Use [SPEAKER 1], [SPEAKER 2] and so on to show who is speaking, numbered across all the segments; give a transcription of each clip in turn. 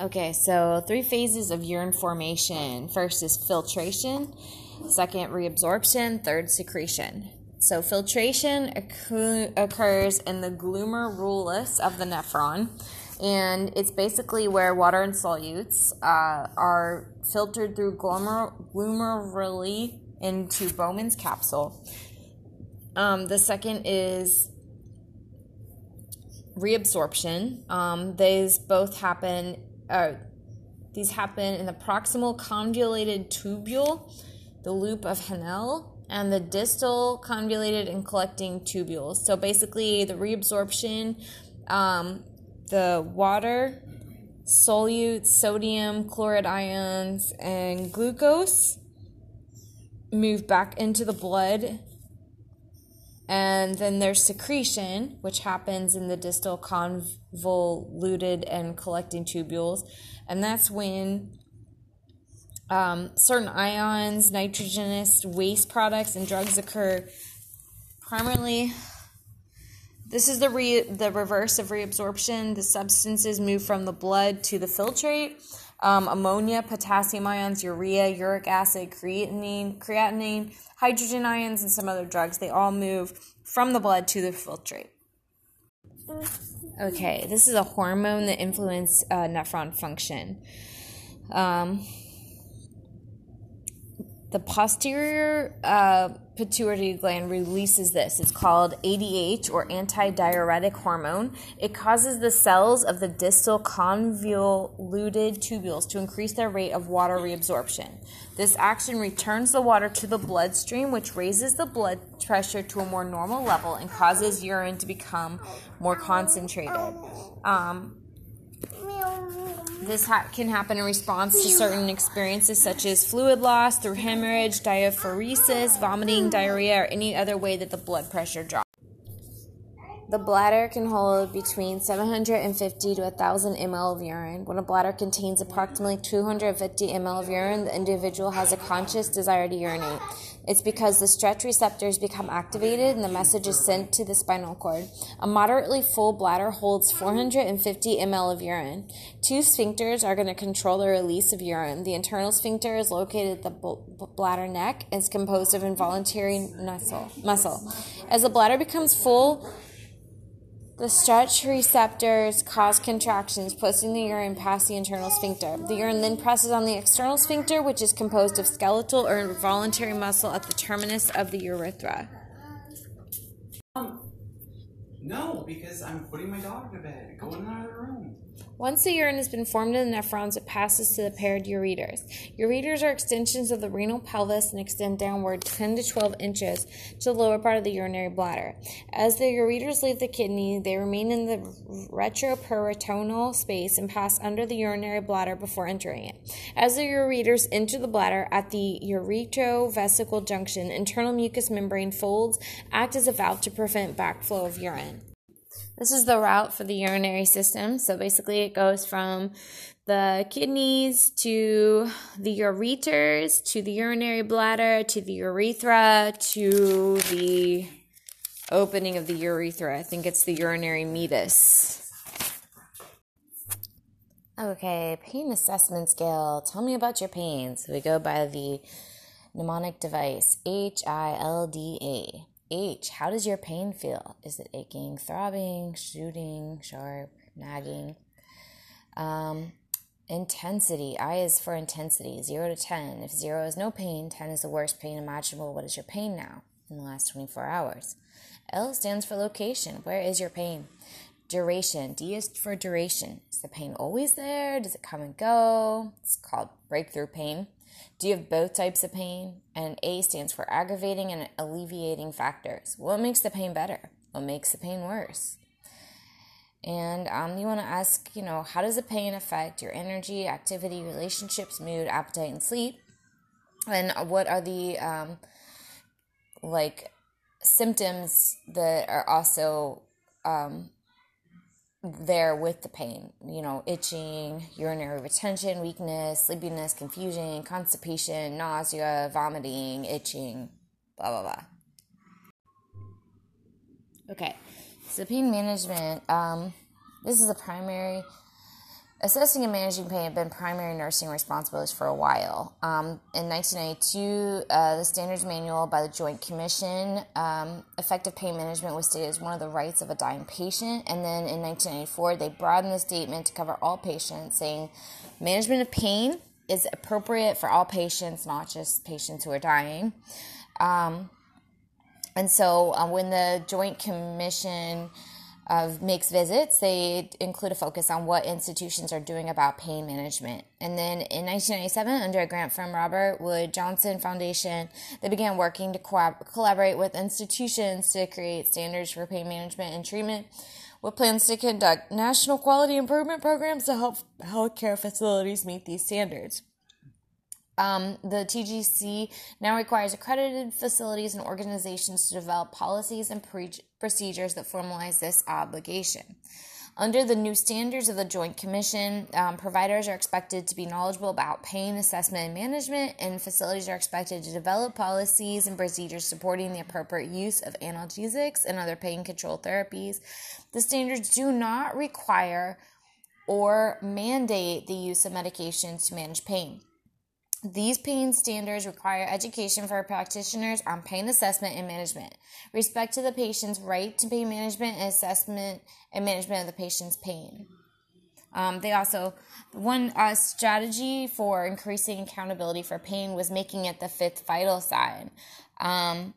[SPEAKER 1] Okay, so three phases of urine formation. First is filtration, second, reabsorption, third, secretion. So, filtration occurs in the glomerulus of the nephron, and it's basically where water and solutes uh, are filtered through glomer- glomeruli into Bowman's capsule. Um, the second is reabsorption. Um, these both happen uh, these happen in the proximal convoluted tubule, the loop of Henle, and the distal convoluted and collecting tubules. So basically, the reabsorption, um, the water, solute, sodium, chloride ions, and glucose move back into the blood and then there's secretion, which happens in the distal convoluted and collecting tubules. And that's when um, certain ions, nitrogenous waste products, and drugs occur. Primarily, this is the, re- the reverse of reabsorption. The substances move from the blood to the filtrate. Um, ammonia, potassium ions, urea, uric acid, creatinine, creatinine hydrogen ions, and some other drugs. They all move from the blood to the filtrate. Okay, this is a hormone that influences uh, nephron function. Um, the posterior uh, pituitary gland releases this. It's called ADH or antidiuretic hormone. It causes the cells of the distal convoluted tubules to increase their rate of water reabsorption. This action returns the water to the bloodstream, which raises the blood pressure to a more normal level and causes urine to become more concentrated. Um, this ha- can happen in response to certain experiences such as fluid loss through hemorrhage, diaphoresis, vomiting, diarrhea, or any other way that the blood pressure drops. The bladder can hold between 750 to 1,000 ml of urine. When a bladder contains approximately 250 ml of urine, the individual has a conscious desire to urinate. It's because the stretch receptors become activated and the message is sent to the spinal cord. A moderately full bladder holds 450 ml of urine. Two sphincters are going to control the release of urine. The internal sphincter is located at the bladder neck and is composed of involuntary muscle. muscle. As the bladder becomes full, the stretch receptors cause contractions, pushing the urine past the internal sphincter. The urine then presses on the external sphincter, which is composed of skeletal or involuntary muscle at the terminus of the urethra.
[SPEAKER 2] No, because I'm putting my dog to bed. Go in another room.
[SPEAKER 1] Once the urine has been formed in the nephrons, it passes to the paired ureters. Ureters are extensions of the renal pelvis and extend downward 10 to 12 inches to the lower part of the urinary bladder. As the ureters leave the kidney, they remain in the retroperitoneal space and pass under the urinary bladder before entering it. As the ureters enter the bladder at the ureterovesical junction, internal mucous membrane folds act as a valve to prevent backflow of urine. This is the route for the urinary system. So basically, it goes from the kidneys to the ureters to the urinary bladder to the urethra to the opening of the urethra. I think it's the urinary meatus. Okay, pain assessment scale. Tell me about your pain. So we go by the mnemonic device H I L D A. H, how does your pain feel? Is it aching, throbbing, shooting, sharp, nagging? Um, intensity, I is for intensity, 0 to 10. If 0 is no pain, 10 is the worst pain imaginable. What is your pain now in the last 24 hours? L stands for location. Where is your pain? Duration, D is for duration. Is the pain always there? Does it come and go? It's called breakthrough pain. Do you have both types of pain? And A stands for aggravating and alleviating factors. What makes the pain better? What makes the pain worse? And um, you want to ask, you know, how does the pain affect your energy, activity, relationships, mood, appetite, and sleep? And what are the um, like symptoms that are also um, there with the pain. You know, itching, urinary retention, weakness, sleepiness, confusion, constipation, nausea, vomiting, itching, blah, blah, blah. Okay, so pain management. Um, this is a primary Assessing and managing pain have been primary nursing responsibilities for a while. Um, in 1992, uh, the Standards Manual by the Joint Commission, um, effective pain management was stated as one of the rights of a dying patient. And then in 1994, they broadened the statement to cover all patients, saying management of pain is appropriate for all patients, not just patients who are dying. Um, and so uh, when the Joint Commission of makes visits, they include a focus on what institutions are doing about pain management. And then in 1997, under a grant from Robert Wood Johnson Foundation, they began working to co- collaborate with institutions to create standards for pain management and treatment with plans to conduct national quality improvement programs to help healthcare facilities meet these standards. Um, the TJC now requires accredited facilities and organizations to develop policies and pre- procedures that formalize this obligation. Under the new standards of the Joint Commission, um, providers are expected to be knowledgeable about pain assessment and management, and facilities are expected to develop policies and procedures supporting the appropriate use of analgesics and other pain control therapies. The standards do not require or mandate the use of medications to manage pain. These pain standards require education for practitioners on pain assessment and management, respect to the patient's right to pain management and assessment and management of the patient's pain. Um, they also, one uh, strategy for increasing accountability for pain was making it the fifth vital sign. Um,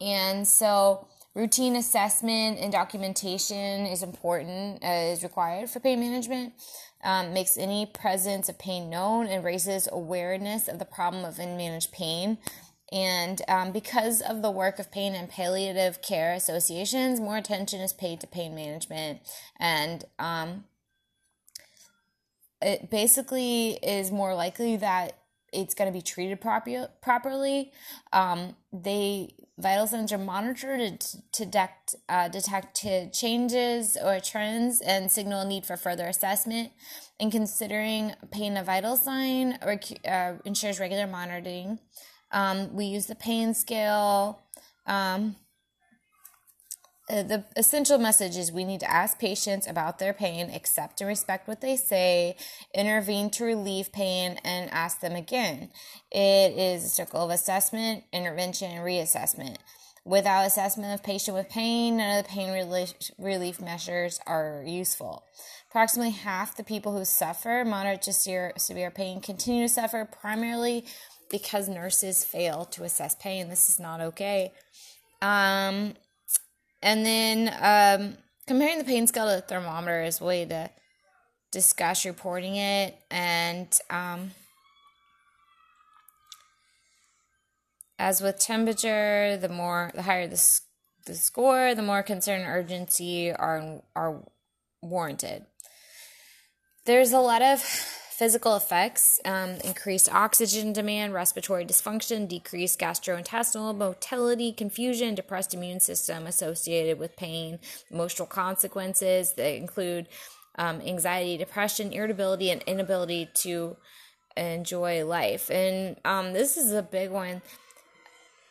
[SPEAKER 1] and so, routine assessment and documentation is important, uh, is required for pain management um, makes any presence of pain known and raises awareness of the problem of unmanaged pain. And um, because of the work of pain and palliative care associations, more attention is paid to pain management. And um, it basically is more likely that it's going to be treated proper- properly. Um, they vital signs are monitored to, to detect, uh, detect changes or trends and signal a need for further assessment. In considering pain a vital sign, or, uh, ensures regular monitoring. Um, we use the pain scale. Um, the essential message is we need to ask patients about their pain, accept and respect what they say, intervene to relieve pain, and ask them again. It is a circle of assessment, intervention, and reassessment. Without assessment of patient with pain, none of the pain relief, relief measures are useful. Approximately half the people who suffer moderate to severe, severe pain continue to suffer primarily because nurses fail to assess pain. This is not okay. Um, and then um, comparing the pain scale to the thermometer is a way to discuss reporting it. And um, as with temperature, the more the higher the, the score, the more concern and urgency are are warranted. There's a lot of Physical effects um, increased oxygen demand, respiratory dysfunction, decreased gastrointestinal motility, confusion, depressed immune system associated with pain, emotional consequences that include um, anxiety, depression, irritability, and inability to enjoy life. And um, this is a big one.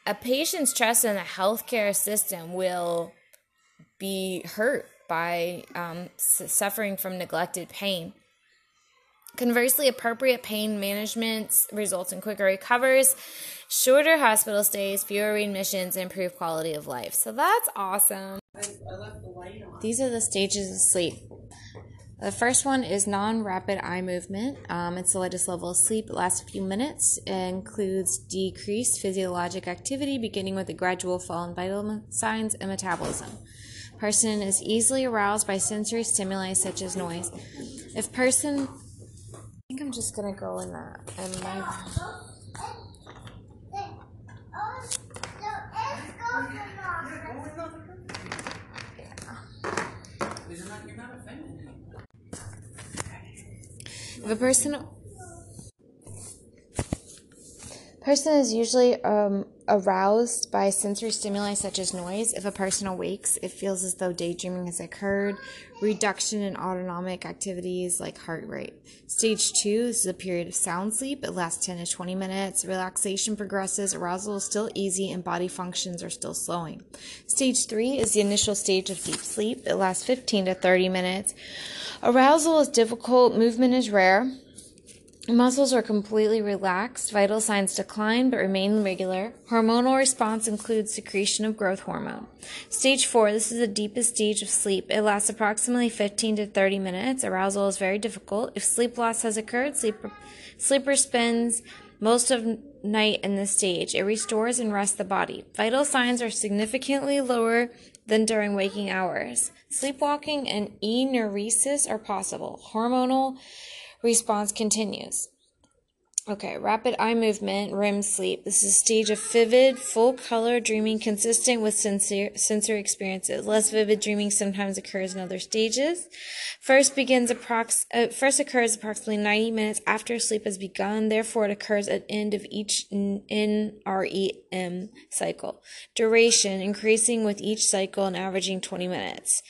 [SPEAKER 1] A patient's trust in the healthcare system will be hurt by um, suffering from neglected pain. Conversely, appropriate pain management results in quicker recovers, shorter hospital stays, fewer readmissions, and improved quality of life. So that's awesome. These are the stages of sleep. The first one is non rapid eye movement. Um, it's the lightest level of sleep. It lasts a few minutes. It includes decreased physiologic activity, beginning with a gradual fall in vital signs and metabolism. Person is easily aroused by sensory stimuli such as noise. If person think I'm just gonna go in that and my. A person person is usually um, aroused by sensory stimuli such as noise. If a person awakes, it feels as though daydreaming has occurred. Reduction in autonomic activities like heart rate. Stage two, this is a period of sound sleep. It lasts 10 to 20 minutes. Relaxation progresses. Arousal is still easy and body functions are still slowing. Stage three is the initial stage of deep sleep. It lasts 15 to 30 minutes. Arousal is difficult. Movement is rare. Muscles are completely relaxed. Vital signs decline but remain regular. Hormonal response includes secretion of growth hormone. Stage 4, this is the deepest stage of sleep. It lasts approximately 15 to 30 minutes. Arousal is very difficult. If sleep loss has occurred, sleeper, sleeper spends most of night in this stage. It restores and rests the body. Vital signs are significantly lower than during waking hours. Sleepwalking and enuresis are possible. Hormonal response continues. Okay, rapid eye movement, REM sleep. This is a stage of vivid, full color dreaming consistent with sensory, sensory experiences. Less vivid dreaming sometimes occurs in other stages. First begins approx- uh, first occurs approximately 90 minutes after sleep has begun. Therefore, it occurs at end of each NREM cycle. Duration increasing with each cycle and averaging 20 minutes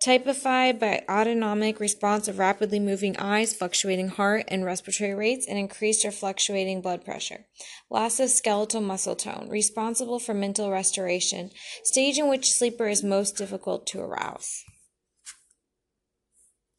[SPEAKER 1] typified by autonomic response of rapidly moving eyes, fluctuating heart and respiratory rates, and increased or fluctuating blood pressure. Loss of skeletal muscle tone, responsible for mental restoration, stage in which sleeper is most difficult to arouse.